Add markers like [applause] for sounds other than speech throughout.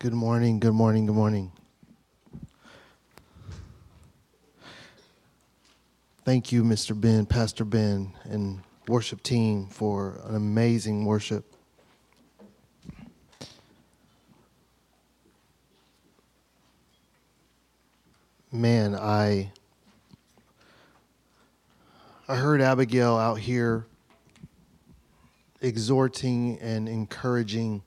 Good morning, good morning, good morning. Thank you, Mr. Ben, Pastor Ben, and worship team for an amazing worship. Man, I I heard Abigail out here exhorting and encouraging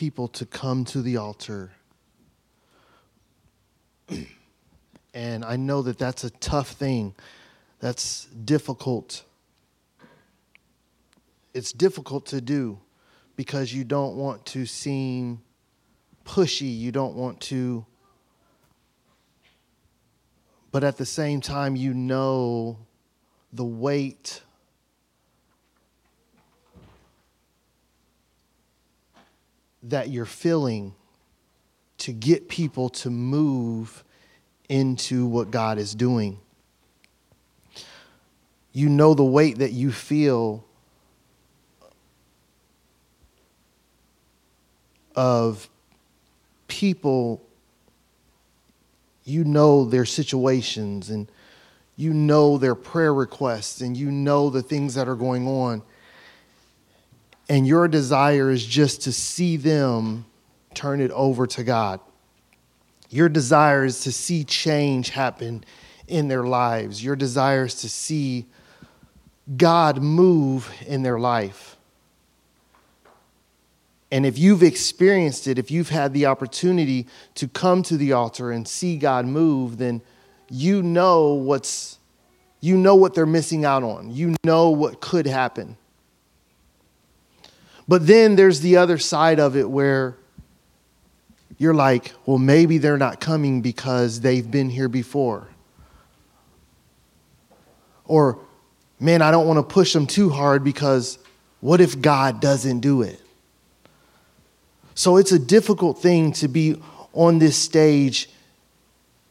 people to come to the altar. [clears throat] and I know that that's a tough thing. That's difficult. It's difficult to do because you don't want to seem pushy. You don't want to. But at the same time, you know the weight that you're feeling to get people to move into what God is doing. You know the weight that you feel of people, you know their situations and you know their prayer requests and you know the things that are going on. And your desire is just to see them turn it over to God. Your desire is to see change happen in their lives. Your desire is to see God move in their life. And if you've experienced it, if you've had the opportunity to come to the altar and see God move, then you know what's you know what they're missing out on. You know what could happen. But then there's the other side of it where you're like, well, maybe they're not coming because they've been here before. Or, man, I don't want to push them too hard because what if God doesn't do it? So it's a difficult thing to be on this stage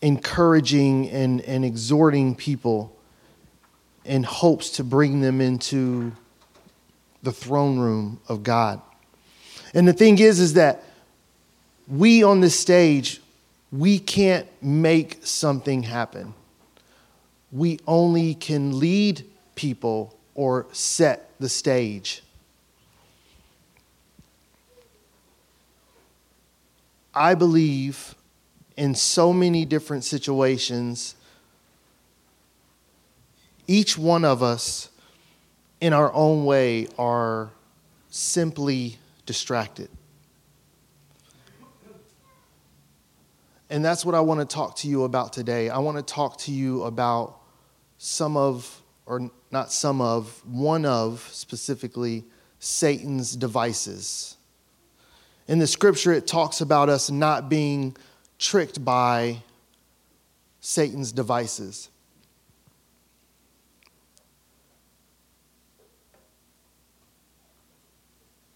encouraging and, and exhorting people in hopes to bring them into the throne room of God. And the thing is, is that we on this stage, we can't make something happen. We only can lead people or set the stage. I believe in so many different situations, each one of us in our own way, are simply distracted. And that's what I want to talk to you about today. I want to talk to you about some of, or not some of, one of specifically Satan's devices. In the scripture, it talks about us not being tricked by Satan's devices.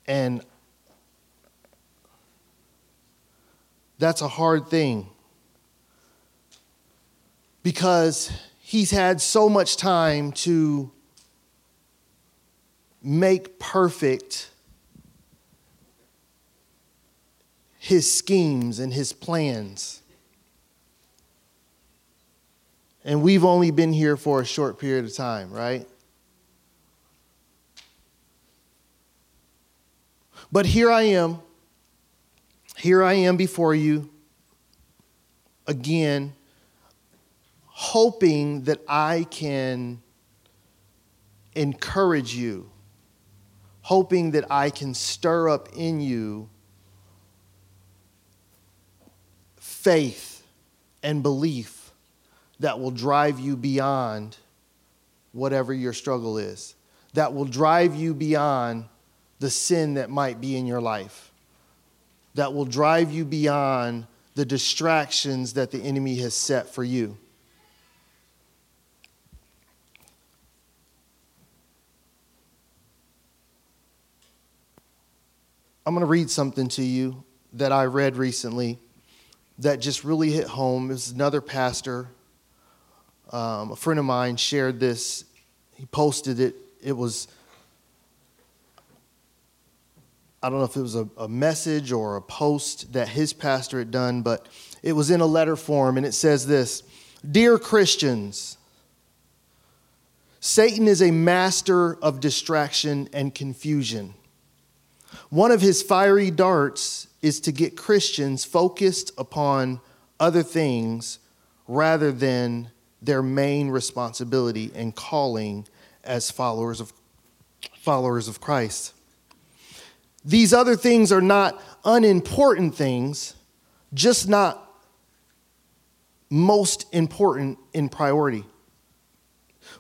And that's a hard thing because he's had so much time to make perfect his schemes and his plans. And we've only been here for a short period of time, right? But here I am. Here I am before you again, hoping that I can encourage you, hoping that I can stir up in you faith and belief that will drive you beyond whatever your struggle is, that will drive you beyond the sin that might be in your life, that will drive you beyond the distractions that the enemy has set for you. I'm going to read something to you that I read recently that just really hit home. It was another pastor, um, a friend of mine shared this. He posted it. It was I don't know if it was a, a message or a post that his pastor had done, but it was in a letter form, and it says this Dear Christians, Satan is a master of distraction and confusion. One of his fiery darts is to get Christians focused upon other things rather than their main responsibility and calling as followers of, followers of Christ. These other things are not unimportant things, just not most important in priority.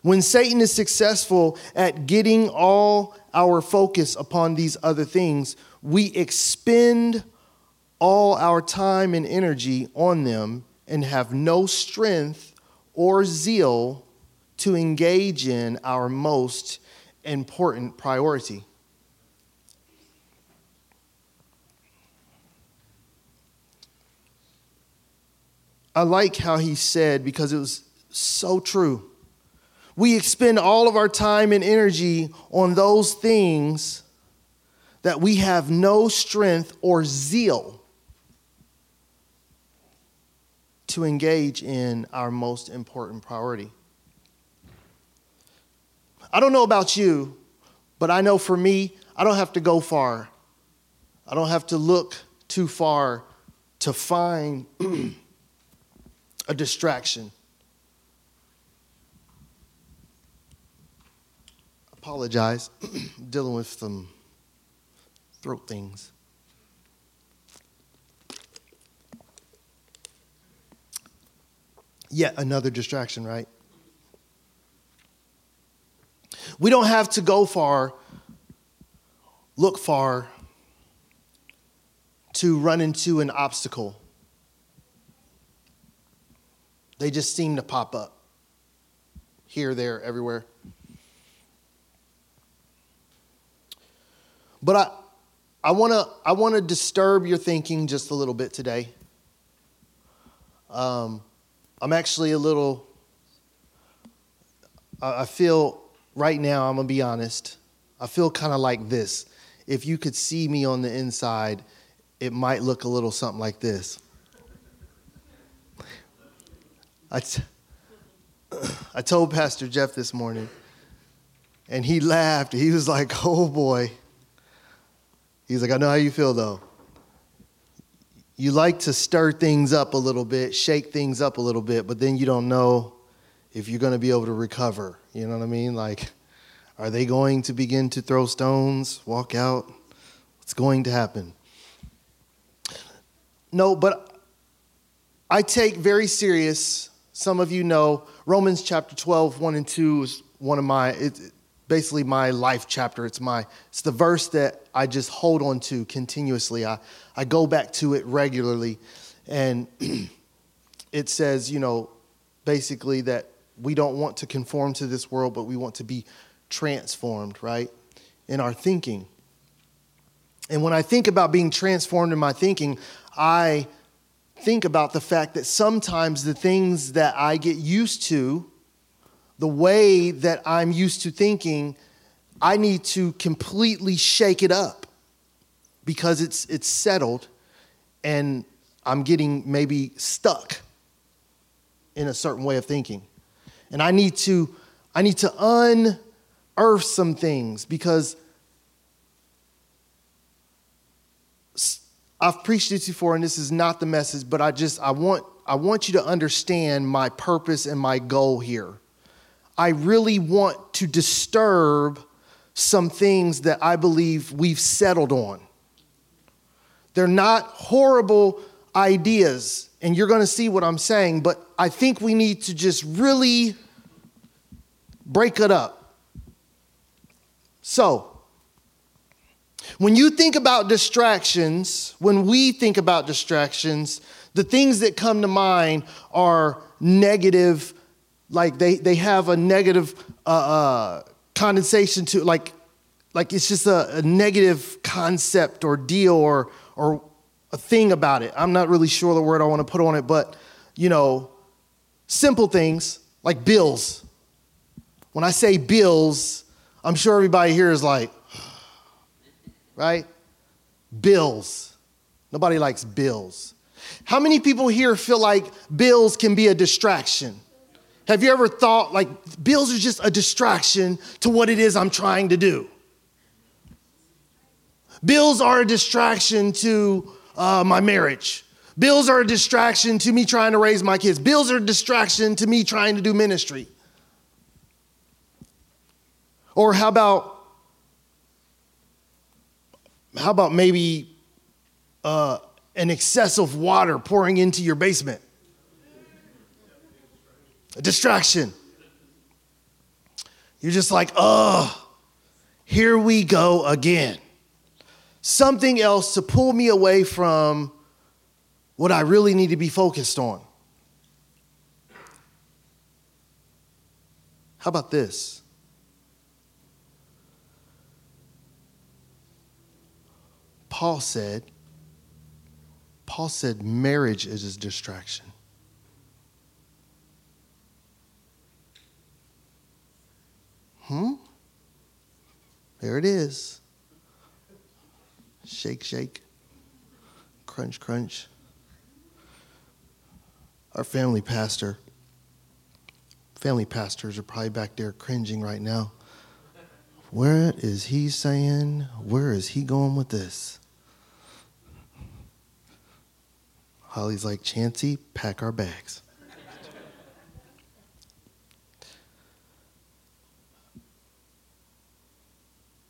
When Satan is successful at getting all our focus upon these other things, we expend all our time and energy on them and have no strength or zeal to engage in our most important priority. I like how he said, because it was so true. We expend all of our time and energy on those things that we have no strength or zeal to engage in our most important priority. I don't know about you, but I know for me, I don't have to go far. I don't have to look too far to find [clears throat] a distraction. Apologize, [clears throat] dealing with some throat things. Yet another distraction, right? We don't have to go far, look far to run into an obstacle. They just seem to pop up here, there, everywhere. But I, I want to I wanna disturb your thinking just a little bit today. Um, I'm actually a little, I feel right now, I'm going to be honest, I feel kind of like this. If you could see me on the inside, it might look a little something like this. I, t- I told Pastor Jeff this morning, and he laughed. He was like, [laughs] oh boy. He's like, I know how you feel though. You like to stir things up a little bit, shake things up a little bit, but then you don't know if you're going to be able to recover. You know what I mean? Like, are they going to begin to throw stones, walk out? What's going to happen? No, but I take very serious some of you know Romans chapter 12, 1 and 2 is one of my, it's basically my life chapter. It's my, it's the verse that I just hold on to continuously. I, I go back to it regularly. And [clears throat] it says, you know, basically that we don't want to conform to this world, but we want to be transformed, right? In our thinking. And when I think about being transformed in my thinking, I think about the fact that sometimes the things that I get used to, the way that I'm used to thinking, I need to completely shake it up because it's, it's settled and I'm getting maybe stuck in a certain way of thinking. And I need to, I need to unearth some things because I've preached it before, and this is not the message, but I just I want I want you to understand my purpose and my goal here. I really want to disturb some things that I believe we've settled on. They're not horrible ideas, and you're going to see what I'm saying, but I think we need to just really break it up. So, when you think about distractions, when we think about distractions, the things that come to mind are negative, like they, they have a negative uh, uh, condensation to, like, like it's just a, a negative concept or deal or, or a thing about it. I'm not really sure the word I want to put on it, but, you know, simple things like bills. When I say bills, I'm sure everybody here is like, right? Bills. Nobody likes bills. How many people here feel like bills can be a distraction? Have you ever thought like bills are just a distraction to what it is I'm trying to do? Bills are a distraction to uh, my marriage. Bills are a distraction to me trying to raise my kids. Bills are a distraction to me trying to do ministry. Or how about how about maybe uh, an excess of water pouring into your basement? A distraction. You're just like, oh, here we go again. Something else to pull me away from what I really need to be focused on. How about this? Paul said, Paul said marriage is a distraction. Hmm? There it is. Shake, shake. Crunch, crunch. Our family pastor, family pastors are probably back there cringing right now. Where is he saying? Where is he going with this? Holly's like, Chancey, pack our bags.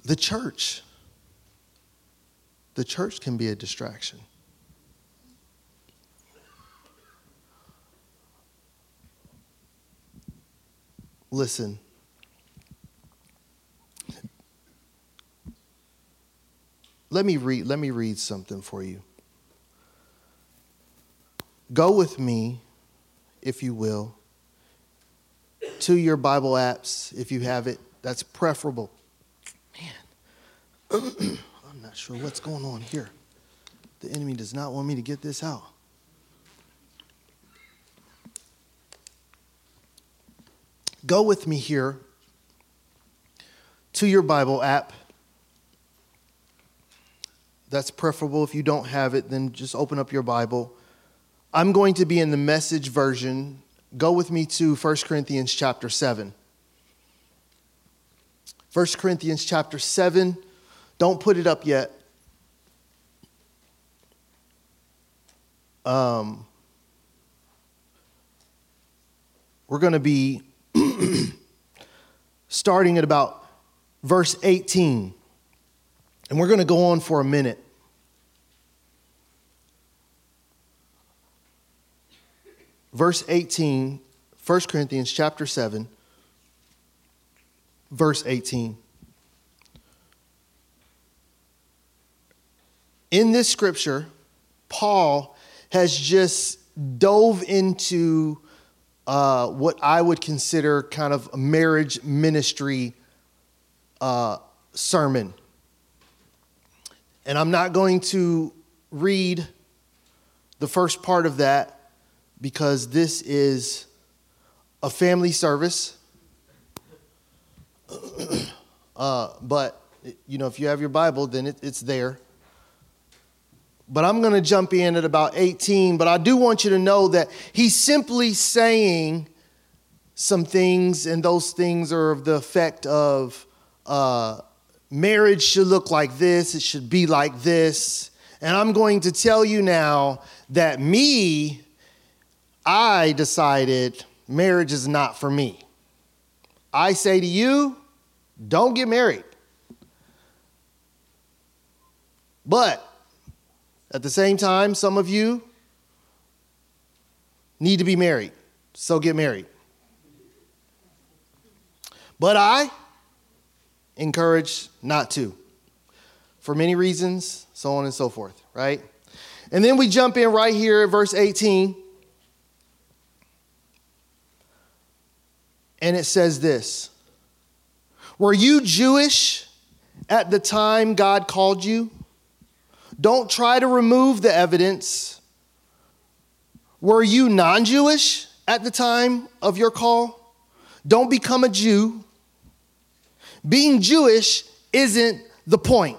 the church. The church can be a distraction. Listen. Let me read let me read something for you. Go with me, if you will, to your Bible apps, if you have it. That's preferable. Man, [clears throat] I'm not sure what's going on here. The enemy does not want me to get this out. Go with me here to your Bible app. That's preferable. If you don't have it, then just open up your Bible I'm going to be in the message version. Go with me to 1 Corinthians chapter 7. 1 Corinthians chapter 7. Don't put it up yet. Um, we're going to be [clears throat] starting at about verse 18. And we're going to go on for a minute. Verse 18, 1 Corinthians chapter 7, verse 18. In this scripture, Paul has just dove into uh, what I would consider kind of a marriage ministry uh, sermon. And I'm not going to read the first part of that because this is a family service. [clears throat] uh, but, you know, if you have your Bible, then it, it's there. But I'm going to jump in at about 18. But I do want you to know that he's simply saying some things, and those things are of the effect of uh, marriage should look like this, it should be like this. And I'm going to tell you now that me I decided marriage is not for me. I say to you, don't get married. But at the same time, some of you need to be married, so get married. But I encourage not to for many reasons, so on and so forth, right? And then we jump in right here at verse 18. And it says this Were you Jewish at the time God called you? Don't try to remove the evidence. Were you non Jewish at the time of your call? Don't become a Jew. Being Jewish isn't the point.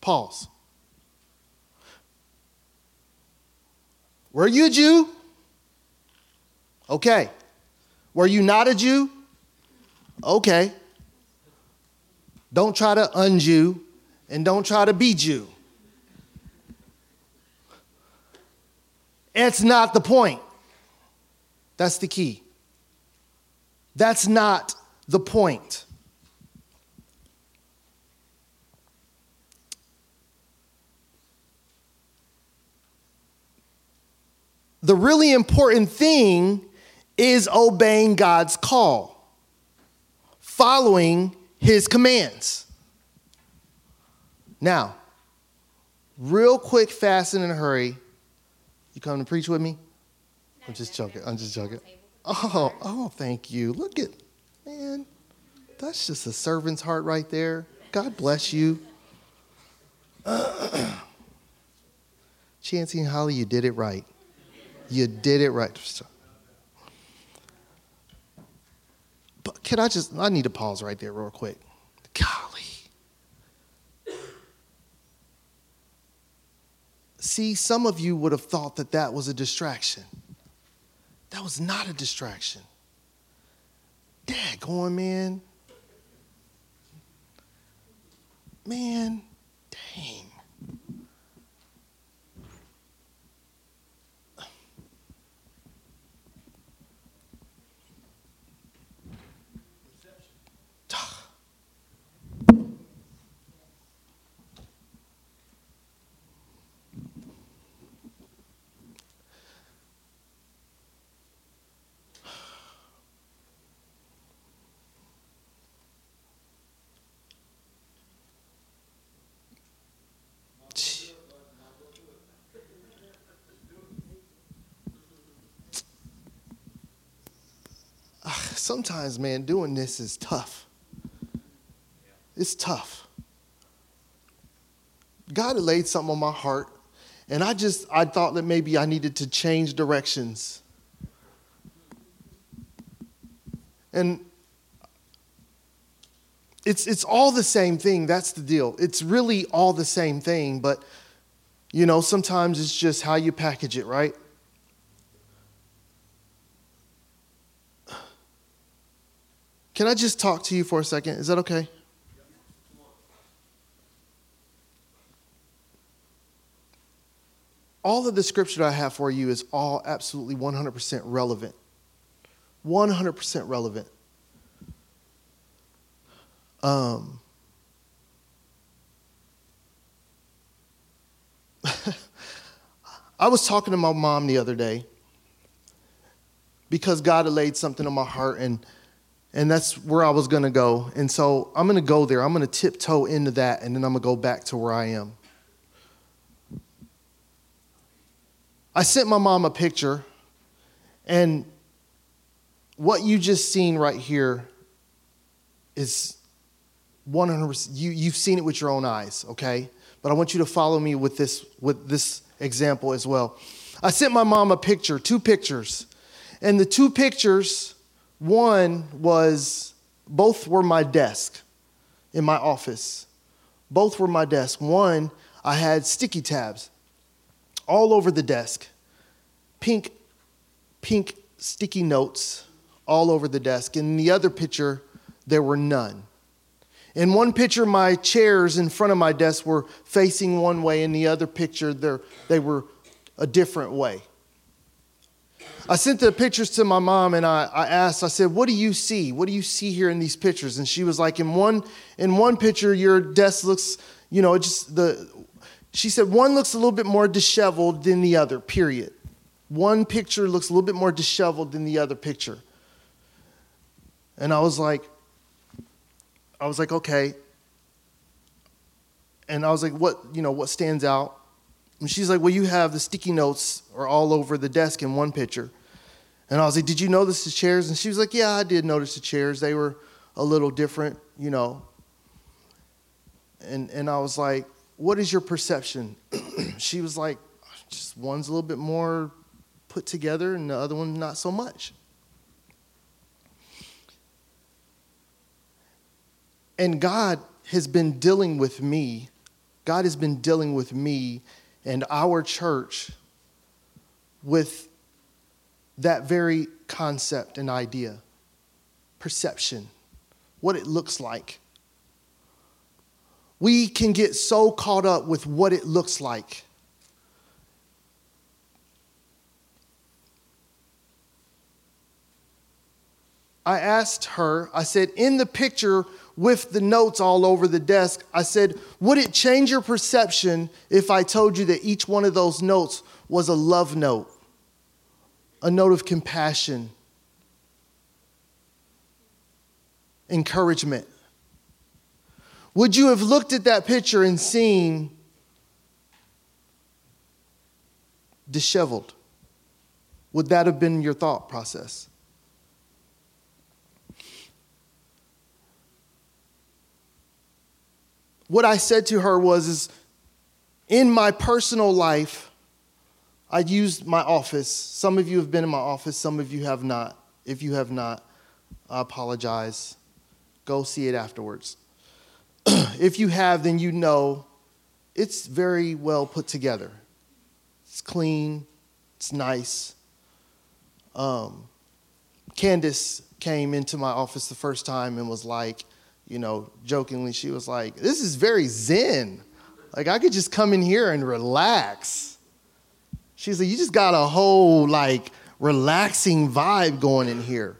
Pause. Were you a Jew? Okay. Were you not a Jew? Okay. Don't try to unjew and don't try to be Jew. It's not the point. That's the key. That's not the point. The really important thing is obeying God's call, following his commands. Now, real quick, fast, and in a hurry, you come to preach with me? I'm just joking. I'm just joking. Oh, oh, thank you. Look at, man, that's just a servant's heart right there. God bless you. [clears throat] Chancey and Holly, you did it right. You did it right. But can I just, I need to pause right there real quick. Golly. See, some of you would have thought that that was a distraction. That was not a distraction. Dad going, man. Man, dang. Sometimes, man, doing this is tough. It's tough. God had laid something on my heart, and I just I thought that maybe I needed to change directions. And it's it's all the same thing. That's the deal. It's really all the same thing, but you know, sometimes it's just how you package it, right? Can I just talk to you for a second? Is that okay? All of the scripture I have for you is all absolutely 100% relevant. 100% relevant. Um, [laughs] I was talking to my mom the other day because God had laid something on my heart and and that's where I was going to go. And so I'm going to go there. I'm going to tiptoe into that, and then I'm going to go back to where I am. I sent my mom a picture, and what you just seen right here is 100%. You, you've seen it with your own eyes, okay? But I want you to follow me with this, with this example as well. I sent my mom a picture, two pictures. And the two pictures one was, both were my desk in my office. Both were my desk. One, I had sticky tabs all over the desk, pink, pink sticky notes all over the desk. In the other picture, there were none. In one picture, my chairs in front of my desk were facing one way. In the other picture, they were a different way. I sent the pictures to my mom and I, I asked, I said, what do you see? What do you see here in these pictures? And she was like, in one, in one picture, your desk looks, you know, just the, she said, one looks a little bit more disheveled than the other, period. One picture looks a little bit more disheveled than the other picture. And I was like, I was like, okay. And I was like, what, you know, what stands out? And she's like, Well, you have the sticky notes are all over the desk in one picture. And I was like, Did you notice the chairs? And she was like, Yeah, I did notice the chairs. They were a little different, you know. And, and I was like, What is your perception? [clears throat] she was like, Just one's a little bit more put together, and the other one not so much. And God has been dealing with me God has been dealing with me and our church with that very concept and idea perception, what it looks like. We can get so caught up with what it looks like. I asked her, I said, in the picture with the notes all over the desk, I said, would it change your perception if I told you that each one of those notes was a love note, a note of compassion, encouragement? Would you have looked at that picture and seen disheveled? Would that have been your thought process? What I said to her was is in my personal life, I used my office. Some of you have been in my office, some of you have not. If you have not, I apologize. Go see it afterwards. [clears throat] if you have, then you know it's very well put together. It's clean, it's nice. Um, Candace came into my office the first time and was like, you know, jokingly, she was like, This is very zen. Like, I could just come in here and relax. She's like, You just got a whole, like, relaxing vibe going in here.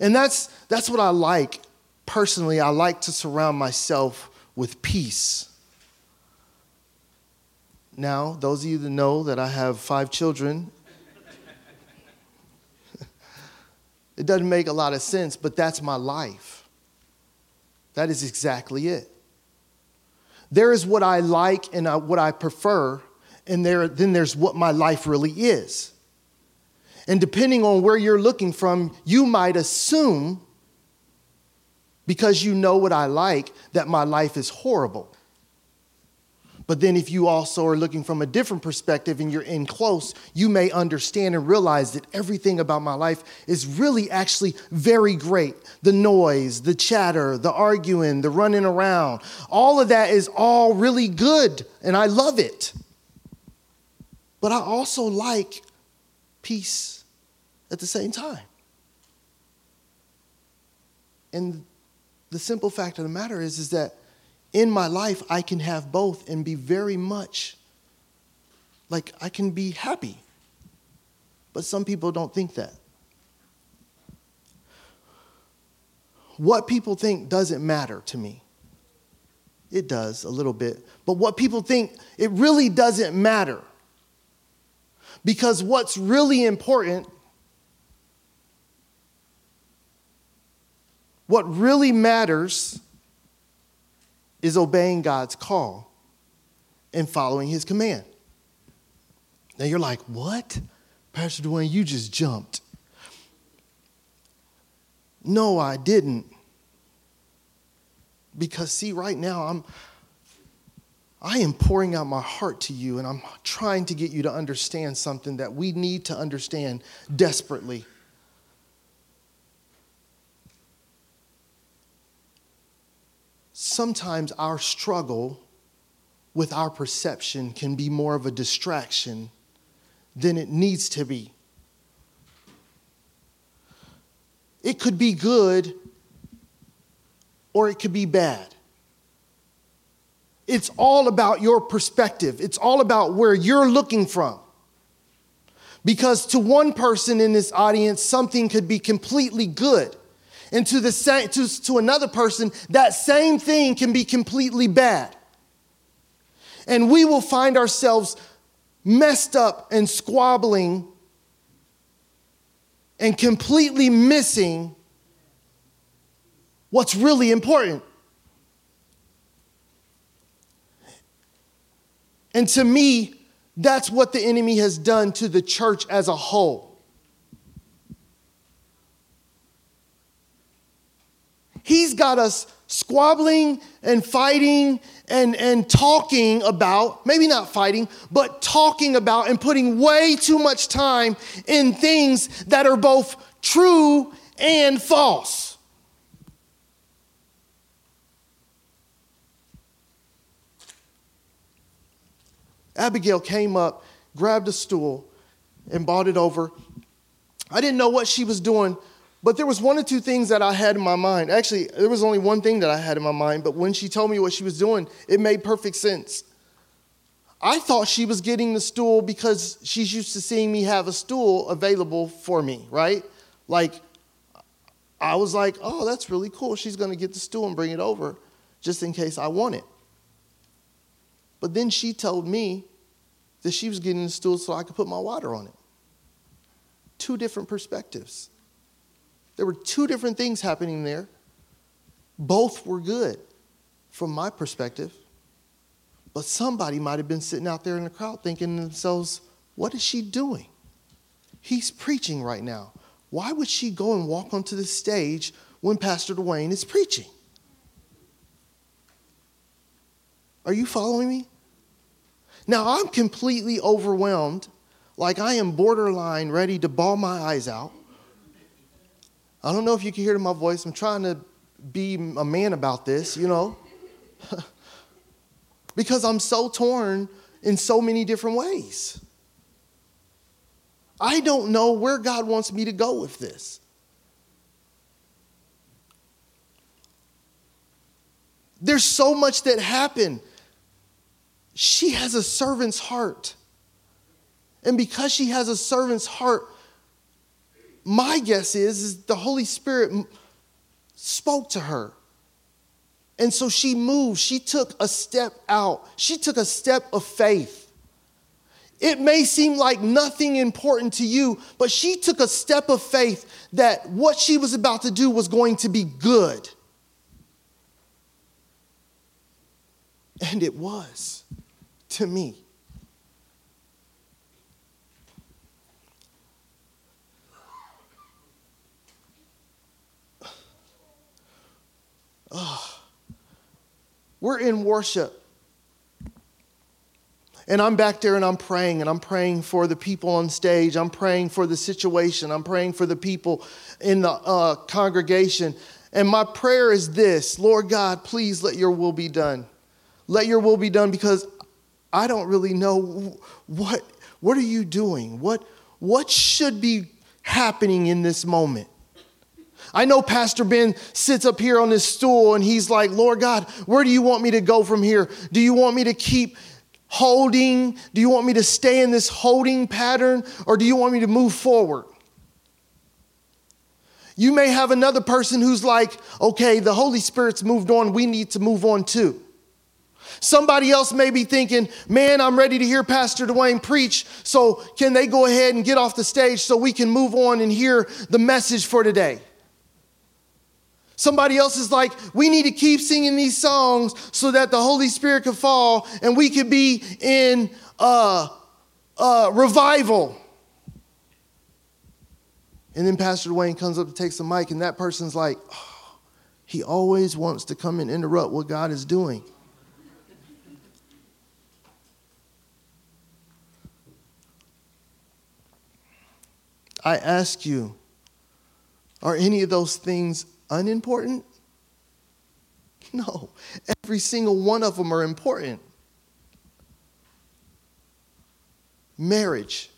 And that's, that's what I like personally, I like to surround myself with peace. Now, those of you that know that I have five children, [laughs] it doesn't make a lot of sense, but that's my life. That is exactly it. There is what I like and what I prefer, and there, then there's what my life really is. And depending on where you're looking from, you might assume because you know what I like, that my life is horrible. But then, if you also are looking from a different perspective and you're in close, you may understand and realize that everything about my life is really actually very great. The noise, the chatter, the arguing, the running around, all of that is all really good, and I love it. But I also like peace at the same time. And the simple fact of the matter is, is that in my life, I can have both and be very much like I can be happy. But some people don't think that. What people think doesn't matter to me. It does a little bit. But what people think, it really doesn't matter. Because what's really important What really matters is obeying God's call and following his command. Now you're like, what? Pastor Duane, you just jumped. No, I didn't. Because see, right now I'm I am pouring out my heart to you and I'm trying to get you to understand something that we need to understand desperately. Sometimes our struggle with our perception can be more of a distraction than it needs to be. It could be good or it could be bad. It's all about your perspective, it's all about where you're looking from. Because to one person in this audience, something could be completely good. And to, the same, to, to another person, that same thing can be completely bad. And we will find ourselves messed up and squabbling and completely missing what's really important. And to me, that's what the enemy has done to the church as a whole. He's got us squabbling and fighting and, and talking about, maybe not fighting, but talking about and putting way too much time in things that are both true and false. Abigail came up, grabbed a stool, and brought it over. I didn't know what she was doing, but there was one or two things that I had in my mind. Actually, there was only one thing that I had in my mind, but when she told me what she was doing, it made perfect sense. I thought she was getting the stool because she's used to seeing me have a stool available for me, right? Like, I was like, oh, that's really cool. She's going to get the stool and bring it over just in case I want it. But then she told me that she was getting the stool so I could put my water on it. Two different perspectives. There were two different things happening there. Both were good from my perspective. But somebody might have been sitting out there in the crowd thinking to themselves, what is she doing? He's preaching right now. Why would she go and walk onto the stage when Pastor Duane is preaching? Are you following me? Now I'm completely overwhelmed, like I am borderline ready to bawl my eyes out. I don't know if you can hear my voice. I'm trying to be a man about this, you know. [laughs] because I'm so torn in so many different ways. I don't know where God wants me to go with this. There's so much that happened. She has a servant's heart. And because she has a servant's heart, my guess is, is the Holy Spirit spoke to her. And so she moved. She took a step out. She took a step of faith. It may seem like nothing important to you, but she took a step of faith that what she was about to do was going to be good. And it was to me. Oh. We're in worship. And I'm back there and I'm praying, and I'm praying for the people on stage. I'm praying for the situation. I'm praying for the people in the uh, congregation. And my prayer is this Lord God, please let your will be done. Let your will be done because I don't really know what, what are you doing? What, what should be happening in this moment? I know Pastor Ben sits up here on this stool and he's like, Lord God, where do you want me to go from here? Do you want me to keep holding? Do you want me to stay in this holding pattern or do you want me to move forward? You may have another person who's like, okay, the Holy Spirit's moved on, we need to move on too. Somebody else may be thinking, man, I'm ready to hear Pastor Duane preach, so can they go ahead and get off the stage so we can move on and hear the message for today? Somebody else is like, we need to keep singing these songs so that the Holy Spirit can fall and we can be in uh, revival. And then Pastor Duane comes up to take the mic, and that person's like, oh, he always wants to come and interrupt what God is doing. I ask you, are any of those things unimportant? [laughs] No, every single one of them are important. Marriage.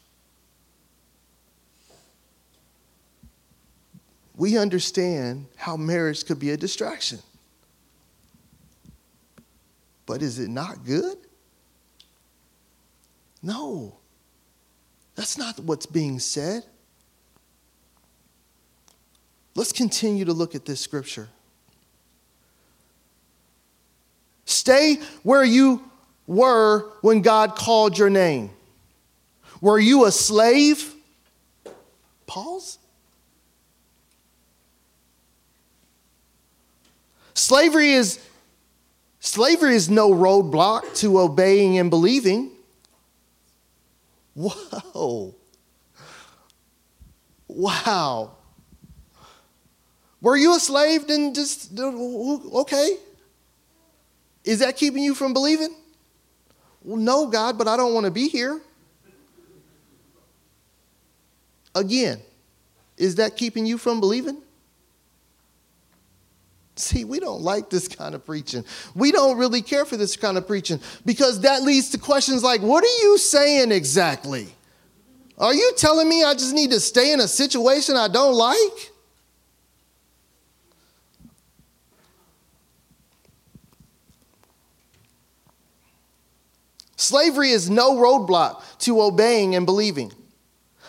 We understand how marriage could be a distraction. But is it not good? No. That's not what's being said. Let's continue to look at this scripture. Stay where you were when God called your name. Were you a slave? Pause. Slavery is slavery is no roadblock to obeying and believing. Whoa. Wow. Were you a slave? Then just, okay. Is that keeping you from believing? Well, no, God, but I don't want to be here. Again, is that keeping you from believing? See, we don't like this kind of preaching. We don't really care for this kind of preaching because that leads to questions like, what are you saying exactly? Are you telling me I just need to stay in a situation I don't like? Slavery is no roadblock to obeying and believing.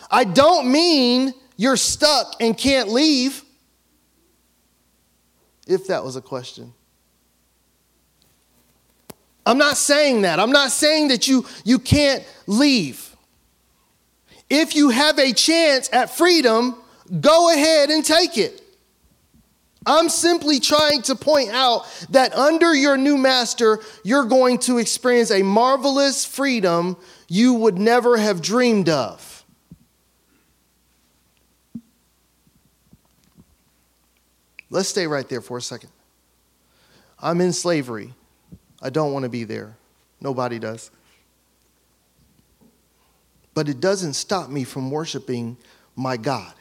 I don't mean you're stuck and can't leave, if that was a question. I'm not saying that. I'm not saying that you, you can't leave. If you have a chance at freedom, go ahead and take it. I'm simply trying to point out that under your new master, you're going to experience a marvelous freedom you would never have dreamed of. Let's stay right there for a second. I'm in slavery. I don't want to be there. Nobody does. But it doesn't stop me from worshiping my God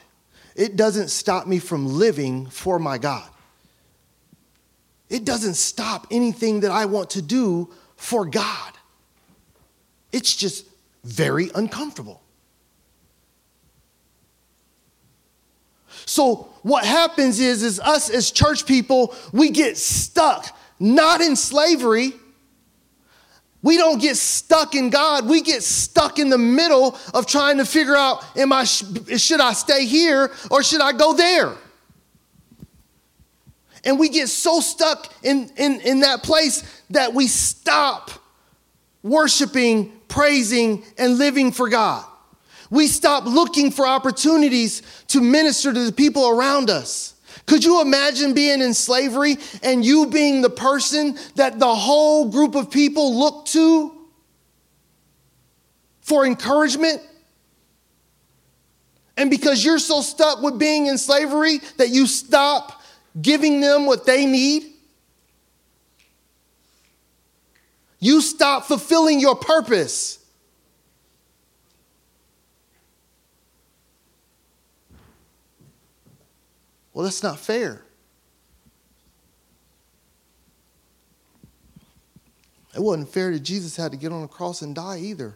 it doesn't stop me from living for my God. It doesn't stop anything that I want to do for God. It's just very uncomfortable. So what happens is is us as church people, we get stuck not in slavery, we don't get stuck in God. We get stuck in the middle of trying to figure out am I should I stay here or should I go there? And we get so stuck in, in, in that place that we stop worshiping, praising, and living for God. We stop looking for opportunities to minister to the people around us. Could you imagine being in slavery and you being the person that the whole group of people look to for encouragement? And because you're so stuck with being in slavery that you stop giving them what they need? You stop fulfilling your purpose. Well, that's not fair. It wasn't fair that Jesus had to get on a cross and die either.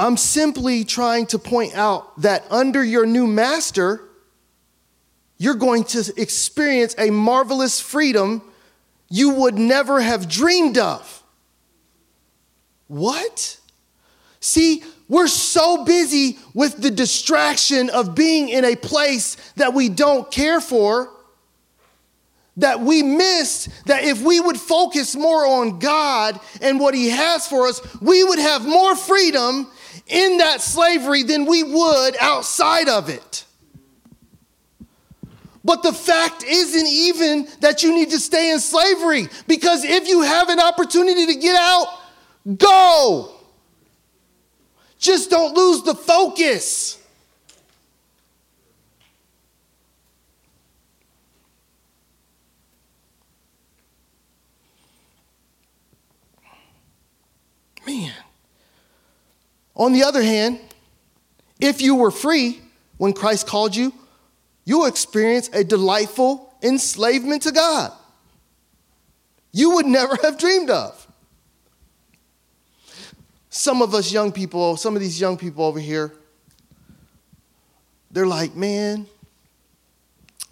I'm simply trying to point out that under your new master, you're going to experience a marvelous freedom you would never have dreamed of. What? See, we're so busy with the distraction of being in a place that we don't care for that we miss that if we would focus more on God and what He has for us, we would have more freedom in that slavery than we would outside of it. But the fact isn't even that you need to stay in slavery because if you have an opportunity to get out, go. Just don't lose the focus. Man. On the other hand, if you were free when Christ called you, you'll experience a delightful enslavement to God you would never [laughs] have dreamed of some of us young people, some of these young people over here, they're like, man,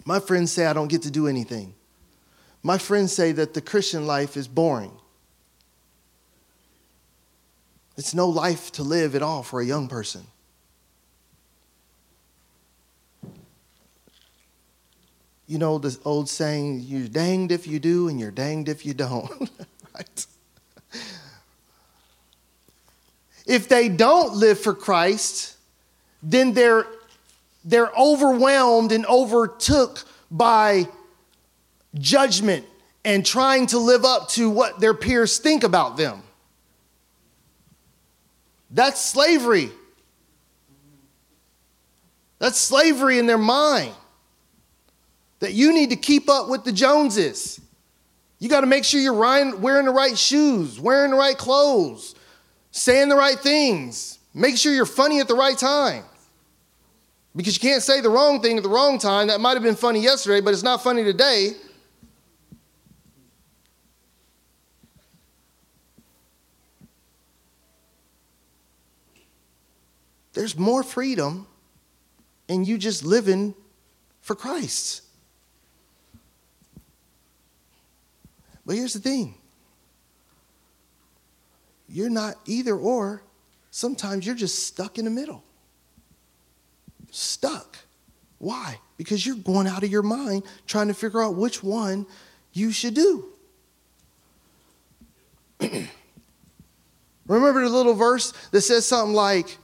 my friends say I don't get to do anything. My friends say that the Christian life is boring. It's no life to live at all for a young person. You know the old saying, you're danged if you do and you're danged if you don't, [laughs] right? If they don't live for Christ, then they're, they're overwhelmed and overtook by judgment and trying to live up to what their peers think about them. That's slavery. That's slavery in their mind. That you need to keep up with the Joneses. You got to make sure you're wearing the right shoes, wearing the right clothes, saying the right things. Make sure you're funny at the right time. Because you can't say the wrong thing at the wrong time. That might have been funny yesterday, but it's not funny today. There's more freedom in you just living for Christ. But here's the thing you're not either or. Sometimes you're just stuck in the middle. Stuck. Why? Because you're going out of your mind trying to figure out which one you should do. [clears throat] Remember the little verse that says something like,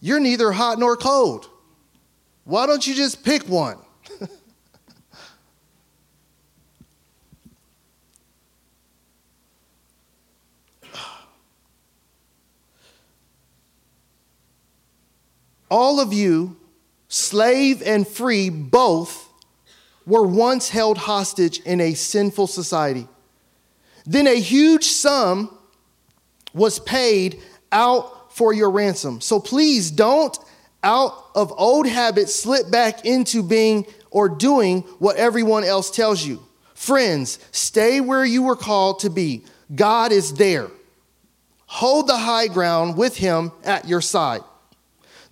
You're neither hot nor cold. Why don't you just pick one? All of you, slave and free, both were once held hostage in a sinful society. Then a huge sum was paid out for your ransom. So please don't, out of old habits, slip back into being or doing what everyone else tells you. Friends, stay where you were called to be. God is there. Hold the high ground with Him at your side.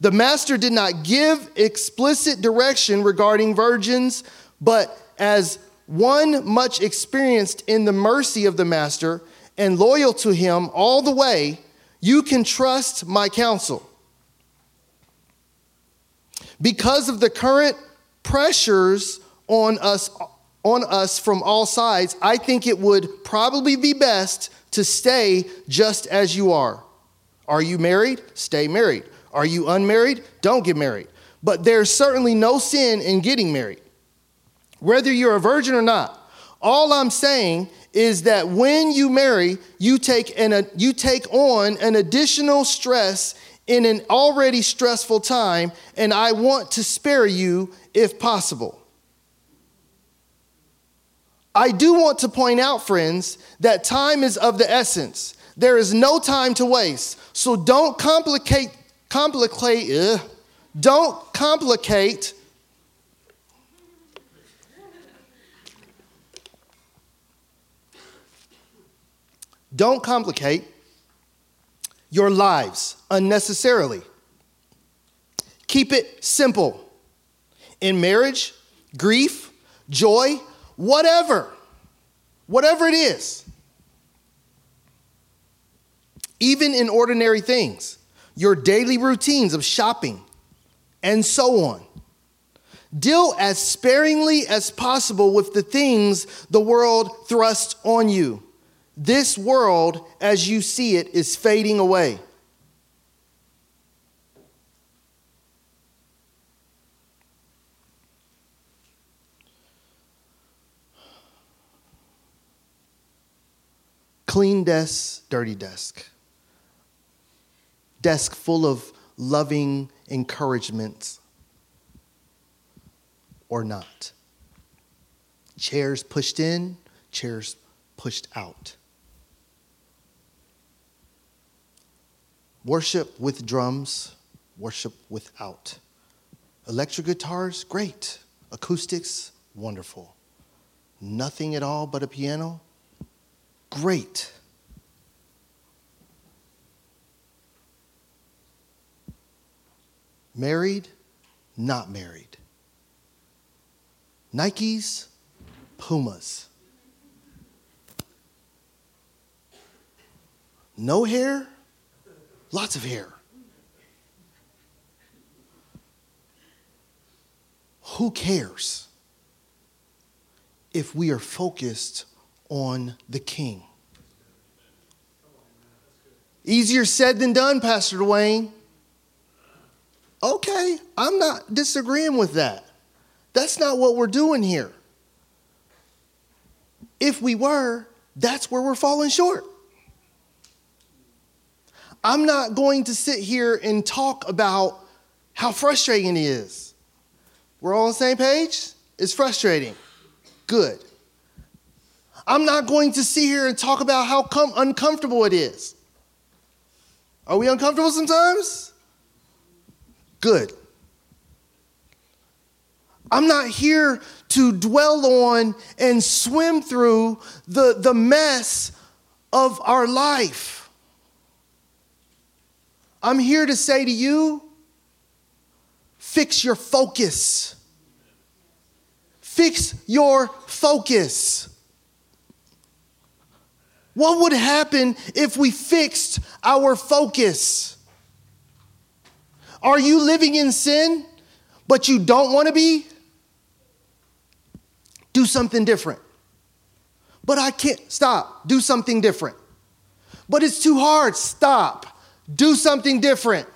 The master did not give explicit direction regarding virgins, but as one much experienced in the mercy of the master and loyal to him all the way, you can trust my counsel. Because of the current pressures on us on us from all sides, I think it would probably be best to stay just as you are. Are you married? Stay married. Are you unmarried? Don't get married. But there's certainly no sin in getting married, whether you're a virgin or not. All I'm saying is that when you marry, you take, an, a, you take on an additional stress in an already stressful time, and I want to spare you if possible. I do want to point out, friends, that time is of the essence. There is no time to waste. So don't complicate complicate, uh, don't complicate don't complicate your lives unnecessarily. Keep it simple. In marriage, grief, joy, whatever, whatever it is, even in ordinary things your daily routines of shopping, and so on. Deal as sparingly as possible with the things the world thrusts on you. This world, as you see it, is fading away. Clean desk, dirty desk desk full of loving encouragements or not. Chairs pushed in, chairs pushed out. Worship with drums, worship without. Electric guitars, great. Acoustics, wonderful. Nothing at all but a piano, great. Married, not married. Nikes, Pumas. No hair, lots of hair. Who cares if we are focused on the king? Easier said than done, Pastor Duane. Okay, I'm not disagreeing with that. That's not what we're doing here. If we were, that's where we're falling short. I'm not going to sit here and talk about how frustrating it is. We're all on the same page? It's frustrating. Good. I'm not going to sit here and talk about how com- uncomfortable it is. Are we uncomfortable sometimes? Good. I'm not here to dwell on and swim through the, the mess of our life. I'm here to say to you fix your focus. Fix your focus. What would happen if we fixed our focus? Are you living in sin, but you don't want to be? Do something different. But I can't stop. Do something different. But it's too hard. Stop. Do something different.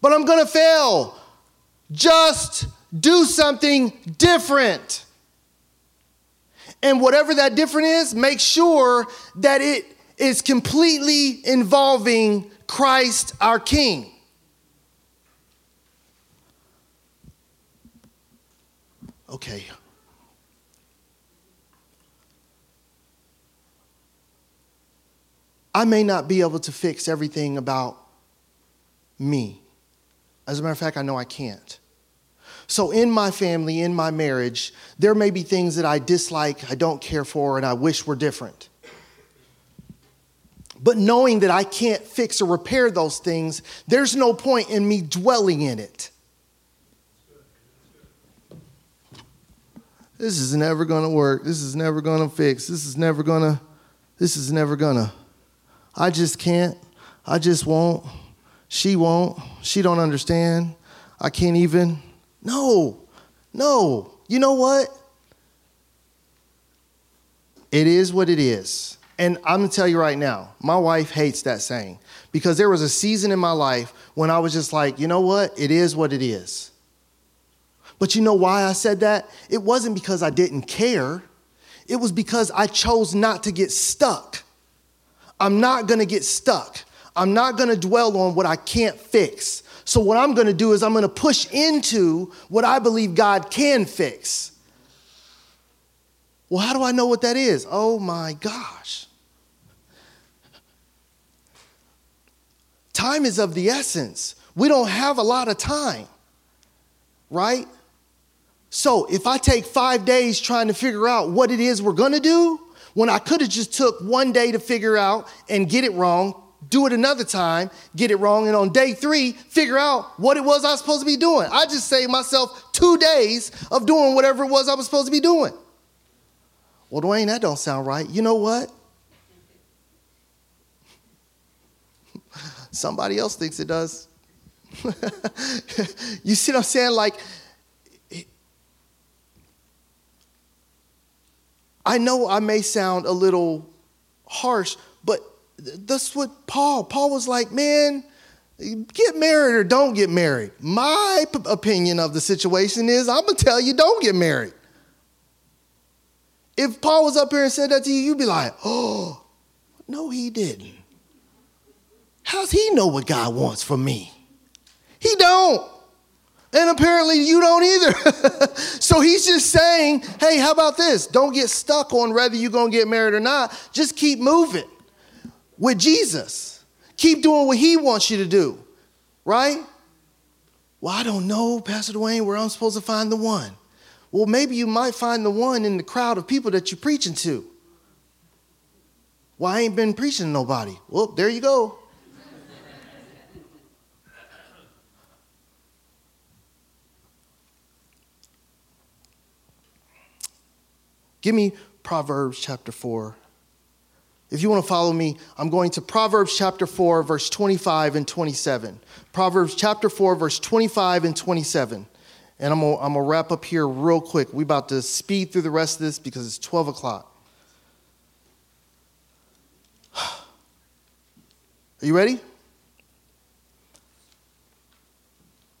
But I'm going to fail. Just do something different. And whatever that different is, make sure that it is completely involving Christ our King. Okay. I may not be able to fix everything about me. As a matter of fact, I know I can't. So, in my family, in my marriage, there may be things that I dislike, I don't care for, and I wish were different. But knowing that I can't fix or repair those things, there's no point in me dwelling in it. This is never gonna work. This is never gonna fix. This is never gonna, this is never gonna. I just can't. I just won't. She won't. She don't understand. I can't even. No, no. You know what? It is what it is. And I'm gonna tell you right now, my wife hates that saying because there was a season in my life when I was just like, you know what? It is what it is. But you know why I said that? It wasn't because I didn't care, it was because I chose not to get stuck. I'm not gonna get stuck. I'm not gonna dwell on what I can't fix. So, what I'm to do is I'm to push into what I believe God can fix. Well, how do I know what that is? Oh my gosh. Time is of the essence. We don't have a lot of time, right? So, if I take five days trying to figure out what it is we're to do, when I could have just took one day to figure out and get it wrong, do it another time, get it wrong, and on day three, figure out what it was I was supposed to be doing. I just saved myself two days of doing whatever it was I was supposed to be doing. Well, Duane, that don't sound right. You know what? [laughs] Somebody else thinks it does. [laughs] you see what I'm saying? Like, I know I may sound a little harsh, but that's what Paul, Paul was like, man, get married or don't get married. My p- opinion of the situation is I'm going to tell you don't get married. If Paul was up here and said that to you, you'd be like, oh, no, he didn't. How's he know what God wants from me? He don't. And apparently you don't either. [laughs] so he's just saying, hey, how about this? Don't get stuck on whether you're going to get married or not. Just keep moving with Jesus. Keep doing what He wants you to do, right? Well, I don't know, Pastor Duane, where I'm supposed to find the one. Well, maybe you might find the one in the crowd of people that you're preaching to. Well, I ain't been preaching to nobody. Well, there you go. Give me Proverbs chapter 4, if you want to follow me, I'm going to Proverbs chapter 4, verse 25 and 27. Proverbs chapter 4, verse 25 and 27. And I'm going to wrap up here real quick. We're about to speed through the rest of this because it's 12 o'clock. [sighs] Are you ready?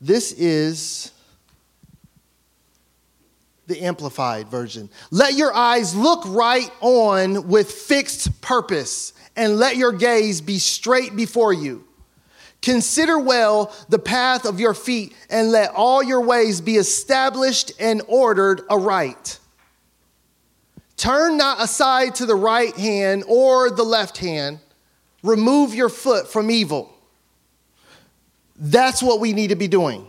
This is the Amplified Version. Let your eyes look right on with fixed purpose, and let your gaze be straight before you. Consider well the path of your feet, and let all your ways be established and ordered aright. Turn not aside to the right hand or the left hand. Remove your foot from evil. That's what we need to be doing.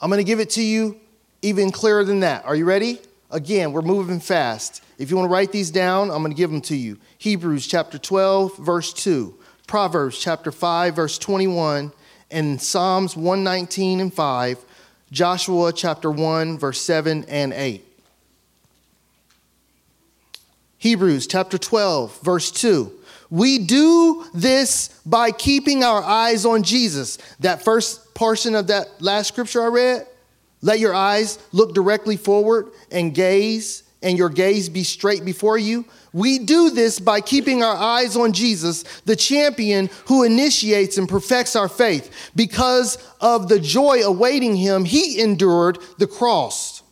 I'm going to give it to you even clearer than that. Are you ready? Again, we're moving fast. If you want to write these down, I'm going to give them to you. Hebrews chapter 12, verse 2, Proverbs chapter 5, verse 21, and Psalms 119 and 5, Joshua chapter 1, verse 7 and 8. Hebrews chapter 12, verse 2. We do this by keeping our eyes on Jesus. That first portion of that last scripture I read, let your eyes look directly forward and gaze, and your gaze be straight before you. We do this by keeping our eyes on Jesus, the champion who initiates and perfects our faith. Because of the joy awaiting him, he endured the cross,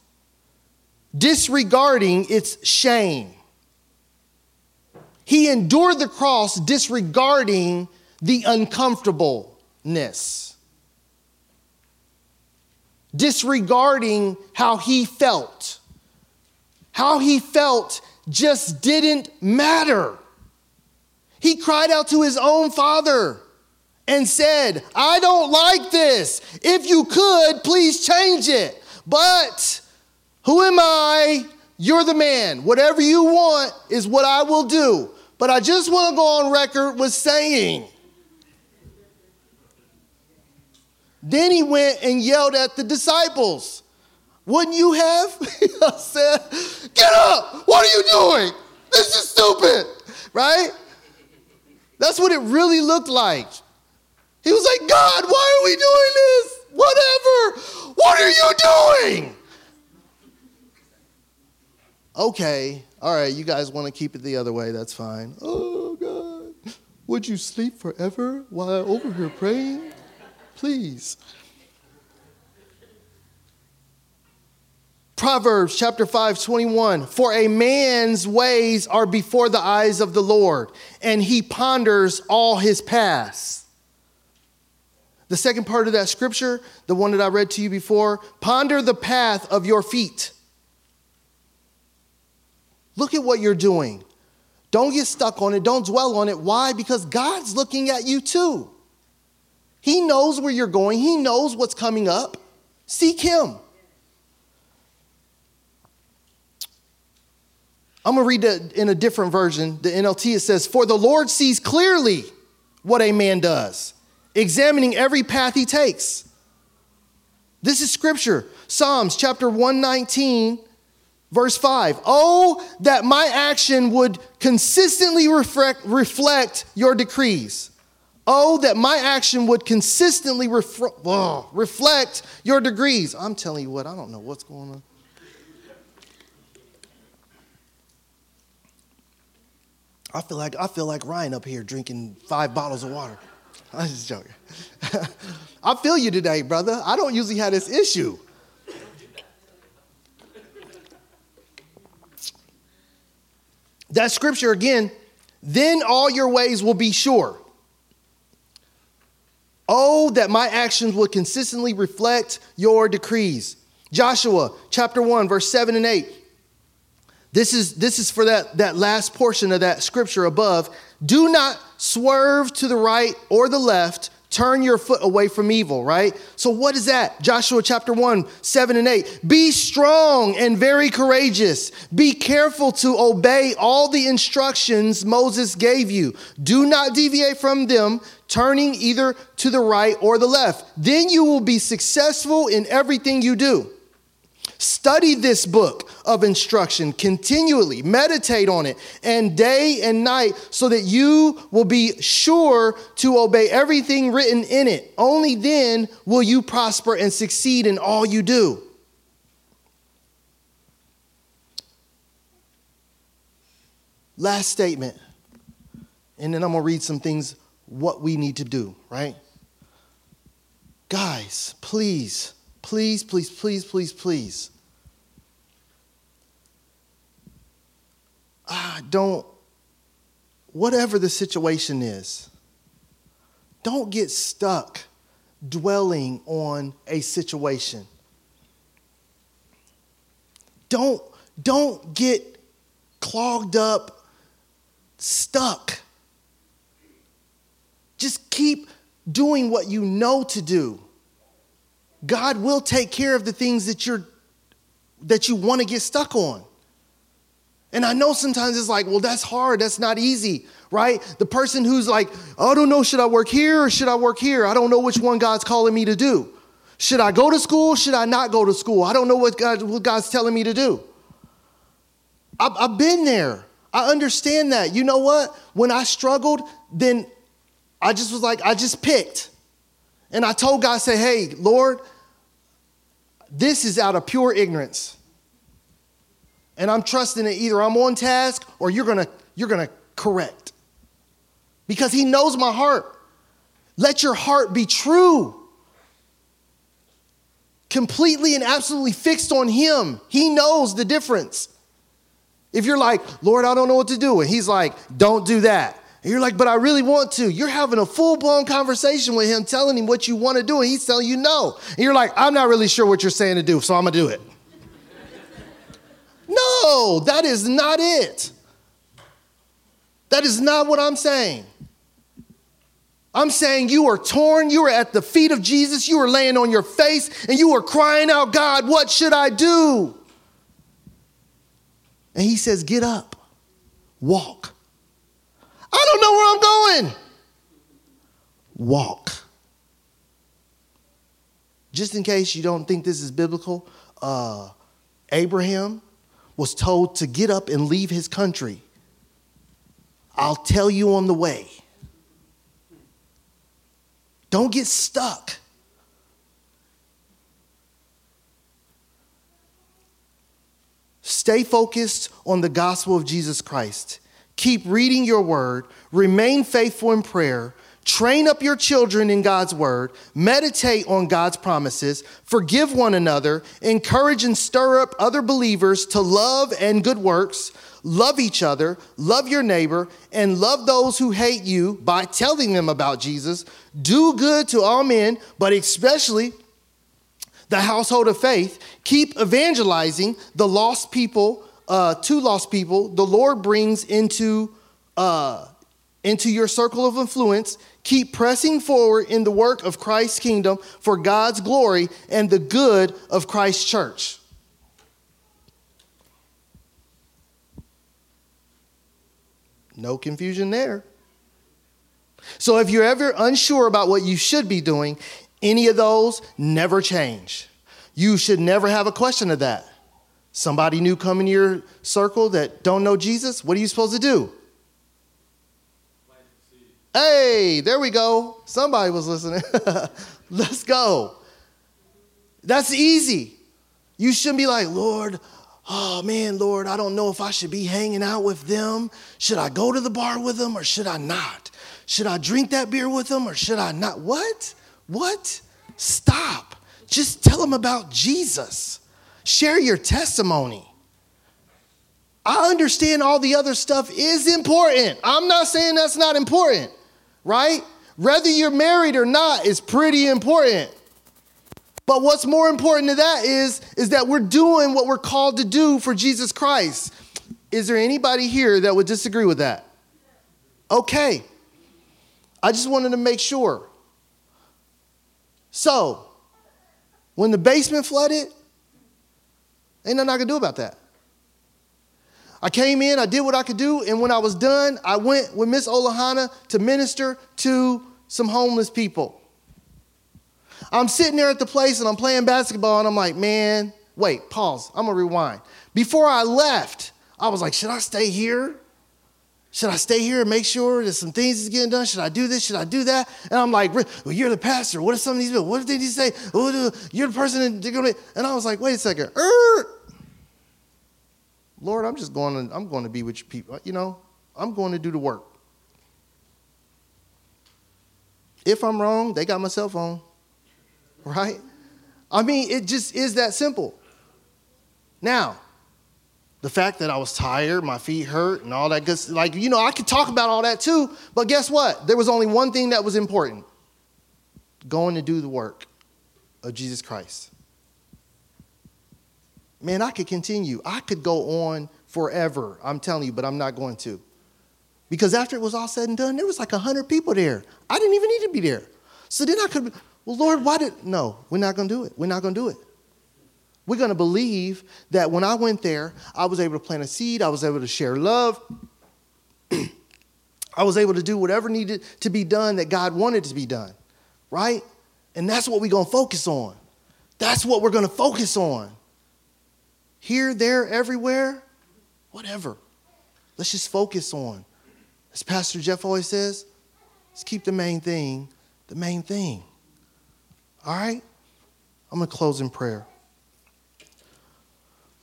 disregarding its shame he endured the cross disregarding the uncomfortableness, disregarding how he felt. How he felt just didn't matter. He cried out to his own father and said, I don't like this. If you could, please change it. But who am I? You're the man. Whatever you want is what I will do. But I just want to go on record with saying, then he went and yelled at the disciples. Wouldn't you have? [laughs] I said, Get up! What are you doing? This is stupid, right? That's what it really looked like. He was like, God, why are we doing this? Whatever. What are you doing? Okay, all right, you guys want to keep it the other way, that's fine. Oh, God. Would you sleep forever while I'm over here praying? Please. Proverbs chapter 5, 21. For a man's ways are before the eyes of the Lord, and he ponders all his paths. The second part of that scripture, the one that I read to you before, ponder the path of your feet Look at what you're doing. Don't get stuck on it. Don't dwell on it. Why? Because God's looking at you too. He knows where you're going, He knows what's coming up. Seek Him. I'm going to read it in a different version. The NLT it says, For the Lord sees clearly what a man does, examining every path he takes. This is scripture. Psalms chapter 119, Verse 5 Oh, that my action would consistently reflect, reflect your decrees. Oh, that my action would consistently refre- oh, reflect your degrees. I'm telling you what, I don't know what's going on. I feel like I feel like Ryan up here drinking five bottles of water. [laughs] I'm just joking. [laughs] I feel you today, brother. I don't usually have this issue. That scripture again, then all your ways will be sure. Oh, that my actions would consistently reflect your decrees. Joshua chapter 1, verse 7 and 8. This is, this is for that, that last portion of that scripture above. Do not swerve to the right or the left Turn your foot away from evil, right? So, what is that? Joshua chapter 1, 7 and 8. Be strong and very courageous. Be careful to obey all the instructions Moses gave you. Do not deviate from them, turning either to the right or the left. Then you will be successful in everything you do. Study this book of instruction continually, meditate on it, and day and night, so that you will be sure to obey everything written in it. Only then will you prosper and succeed in all you do. Last statement, and then I'm gonna read some things what we need to do, right? Guys, please Please, please, please, please, please. Ah, don't, whatever the situation is, don't get stuck dwelling on a situation. Don't, don't get clogged up, stuck. Just keep doing what you know to do. God will take care of the things that you're that you want to get stuck on. And I know sometimes it's like, well, that's hard. That's not easy, right? The person who's like, oh, I don't know, should I work here or should I work here? I don't know which one God's calling me to do. Should I go to school? Should I not go to school? I don't know what, God, what God's telling me to do. I've, I've been there. I understand that. You know what? When I struggled, then I just was like, I just picked. And I told God, I said, hey, Lord, this is out of pure ignorance. And I'm trusting that either I'm on task or you're gonna, you're gonna correct. Because He knows my heart. Let your heart be true. Completely and absolutely fixed on Him. He knows the difference. If you're like, Lord, I don't know what to do, and He's like, don't do that. And you're like, but I really want to. You're having a full blown conversation with Him, telling Him what you want to do, and He's telling you no. And you're like, I'm not really sure what you're saying to do, so I'm going to do it. [laughs] no, that is not it. That is not what I'm saying. I'm saying you are torn, you are at the feet of Jesus, you are laying on your face, and you are crying out, God, what should I do? And he says, Get up, walk. Know where I'm going. Walk. Just in case you don't think this is biblical, uh, Abraham was told to get up and leave his country. I'll tell you on the way. Don't get stuck. Stay focused on the gospel of Jesus Christ. Keep reading your word, remain faithful in prayer, train up your children in God's word, meditate on God's promises, forgive one another, encourage and stir up other believers to love and good works, love each other, love your neighbor, and love those who hate you by telling them about Jesus. Do good to all men, but especially the household of faith, keep evangelizing the lost people, uh, to lost people, the Lord brings into, uh, into your circle of influence. Keep pressing forward in the work of Christ's kingdom for God's glory and the good of Christ's church. No confusion there. So, if you're ever unsure about what you should be doing, any of those never change. You should never have a question of that. Somebody new come in your circle that don't know Jesus, what are you supposed to do? Hey, there we go. Somebody was listening. [laughs] Let's go. That's easy. You shouldn't be like, Lord, oh man, Lord, I don't know if I should be hanging out with them. Should I go to the bar with them or should I not? Should I drink that beer with them or should I not? What? What? Stop. Just tell them about Jesus. Share your testimony. I understand all the other stuff is important. I'm not saying that's not important, right? Whether you're married or not is pretty important. But what's more important to that is, is that we're doing what we're called to do for Jesus Christ. Is there anybody here that would disagree with that? Okay. I just wanted to make sure. So, when the basement flooded, ain't nothing I can do about that. I came in, I did what I could do, and when I was done, I went with Miss Olahana to minister to some homeless people. I'm sitting there at the place and I'm playing basketball, and I'm like, man, wait, pause. I'm gonna rewind. Before I left, I was like, should I stay here? Should I stay here and make sure that some things is getting done? Should I do this? Should I do that? And I'm like, well, you're the pastor. What if some of these people, what if they to say, oh, you're the person that they're to, and I was like, wait a second. Er. Lord, I'm just going to, I'm going to be with your people. You know, I'm going to do the work. If I'm wrong, they got my cell phone, right? I mean, it just is that simple. Now, the fact that I was tired, my feet hurt, and all that good like, you know, I could talk about all that too, but guess what? There was only one thing that was important going to do the work of Jesus Christ. Man, I could continue. I could go on forever, I'm telling you, but I'm not going to. Because after it was all said and done, there was like 100 people there. I didn't even need to be there. So then I could, well, Lord, why did, no, we're not going to do it. We're not going to do it. We're going to believe that when I went there, I was able to plant a seed, I was able to share love, [clears throat] I was able to do whatever needed to be done that God wanted to be done, right? And that's what we're going to focus on. That's what we're going to focus on. Here, there, everywhere, whatever. Let's just focus on, as Pastor Jeff always says, let's keep the main thing the main thing. All right? I'm going to close in prayer.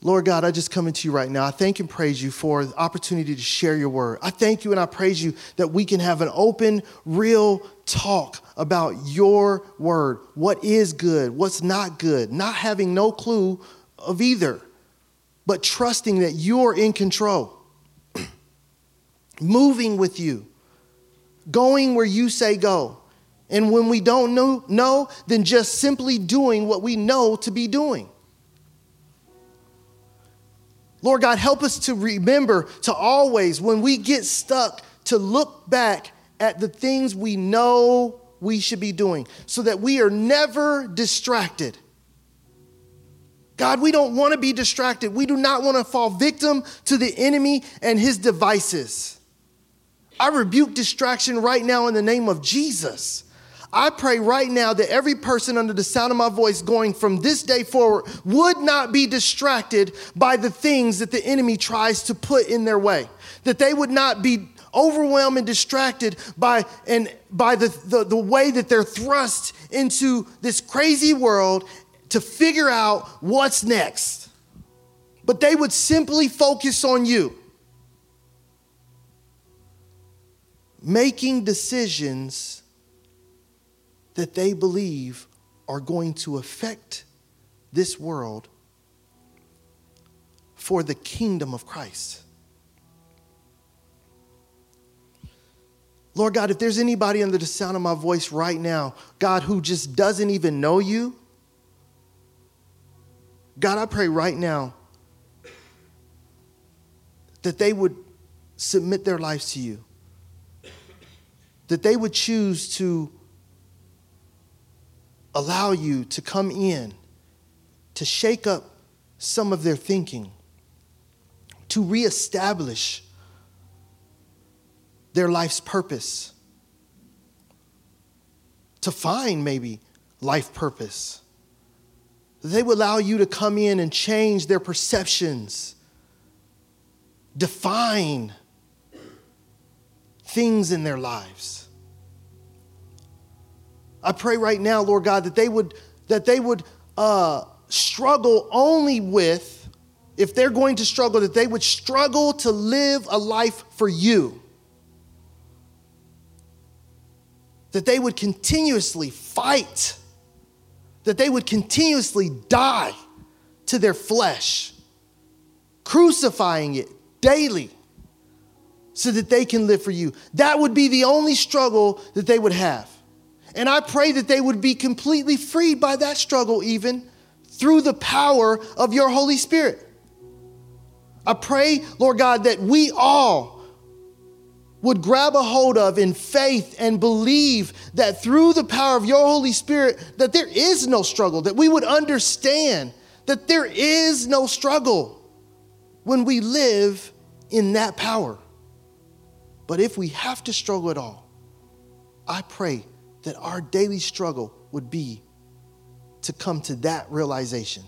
Lord God, I just come into you right now. I thank and praise you for the opportunity to share your word. I thank you and I praise you that we can have an open, real talk about your word. What is good, what's not good, not having no clue of either, but trusting that you're in control, moving with you, going where you say go. And when we don't know, know, then just simply doing what we know to be doing. Lord God, help us to remember to always, when we get stuck, to look back at the things we know we should be doing so that we are never distracted. God, we don't want to be distracted. We do not want to fall victim to the enemy and his devices. I rebuke distraction right now in the name of Jesus. I pray right now that every person under the sound of my voice going from this day forward would not be distracted by the things that the enemy tries to put in their way, that they would not be overwhelmed and distracted by, and by the, the, the way that they're thrust into this crazy world to figure out what's next. But they would simply focus on you. Making decisions that they believe are going to affect this world for the kingdom of Christ. Lord God, if there's anybody under the sound of my voice right now, God, who just doesn't even know you, God, I pray right now that they would submit their lives to you, that they would choose to allow you to come in to shake up some of their thinking, to reestablish their life's purpose, to find maybe life purpose. They would allow you to come in and change their perceptions, define things in their lives. I pray right now, Lord God, that they would that they would uh, struggle only with, if they're going to struggle, that they would struggle to live a life for you. That they would continuously fight, that they would continuously die to their flesh, crucifying it daily so that they can live for you. That would be the only struggle that they would have. And I pray that they would be completely freed by that struggle, even through the power of your Holy Spirit. I pray, Lord God, that we all would grab a hold of in faith and believe that through the power of your Holy Spirit that there is no struggle, that we would understand that there is no struggle when we live in that power. But if we have to struggle at all, I pray that our daily struggle would be to come to that realization.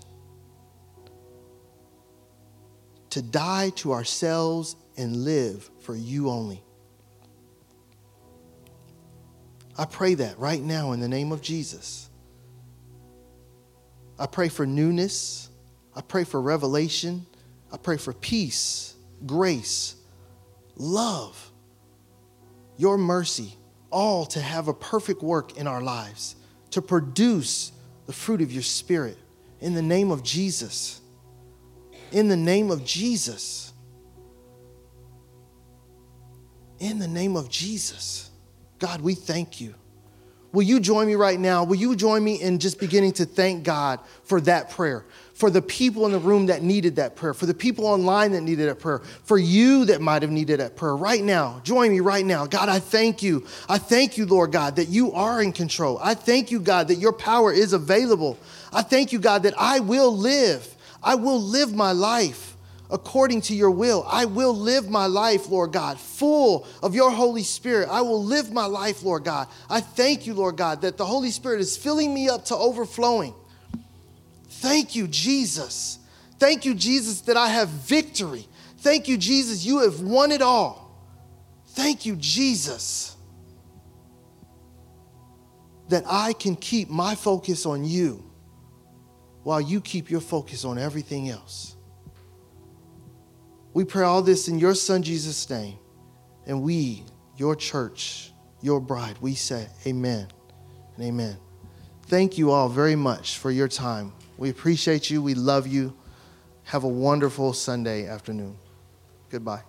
To die to ourselves and live for you only. I pray that right now in the name of Jesus. I pray for newness. I pray for revelation. I pray for peace, grace, love, your mercy all to have a perfect work in our lives, to produce the fruit of your Spirit in the name of Jesus. In the name of Jesus. In the name of Jesus. God, we thank you. Will you join me right now? Will you join me in just beginning to thank God for that prayer? For the people in the room that needed that prayer, for the people online that needed that prayer, for you that might have needed that prayer right now. Join me right now. God, I thank you. I thank you, Lord God, that you are in control. I thank you, God, that your power is available. I thank you, God, that I will live. I will live my life according to your will. I will live my life, Lord God, full of your Holy Spirit. I will live my life, Lord God. I thank you, Lord God, that the Holy Spirit is filling me up to overflowing. Thank you, Jesus. Thank you, Jesus, that I have victory. Thank you, Jesus, you have won it all. Thank you, Jesus, that I can keep my focus on you while you keep your focus on everything else. We pray all this in your Son Jesus' name. And we, your church, your bride, we say amen and amen. Thank you all very much for your time. We appreciate you. We love you. Have a wonderful Sunday afternoon. Goodbye.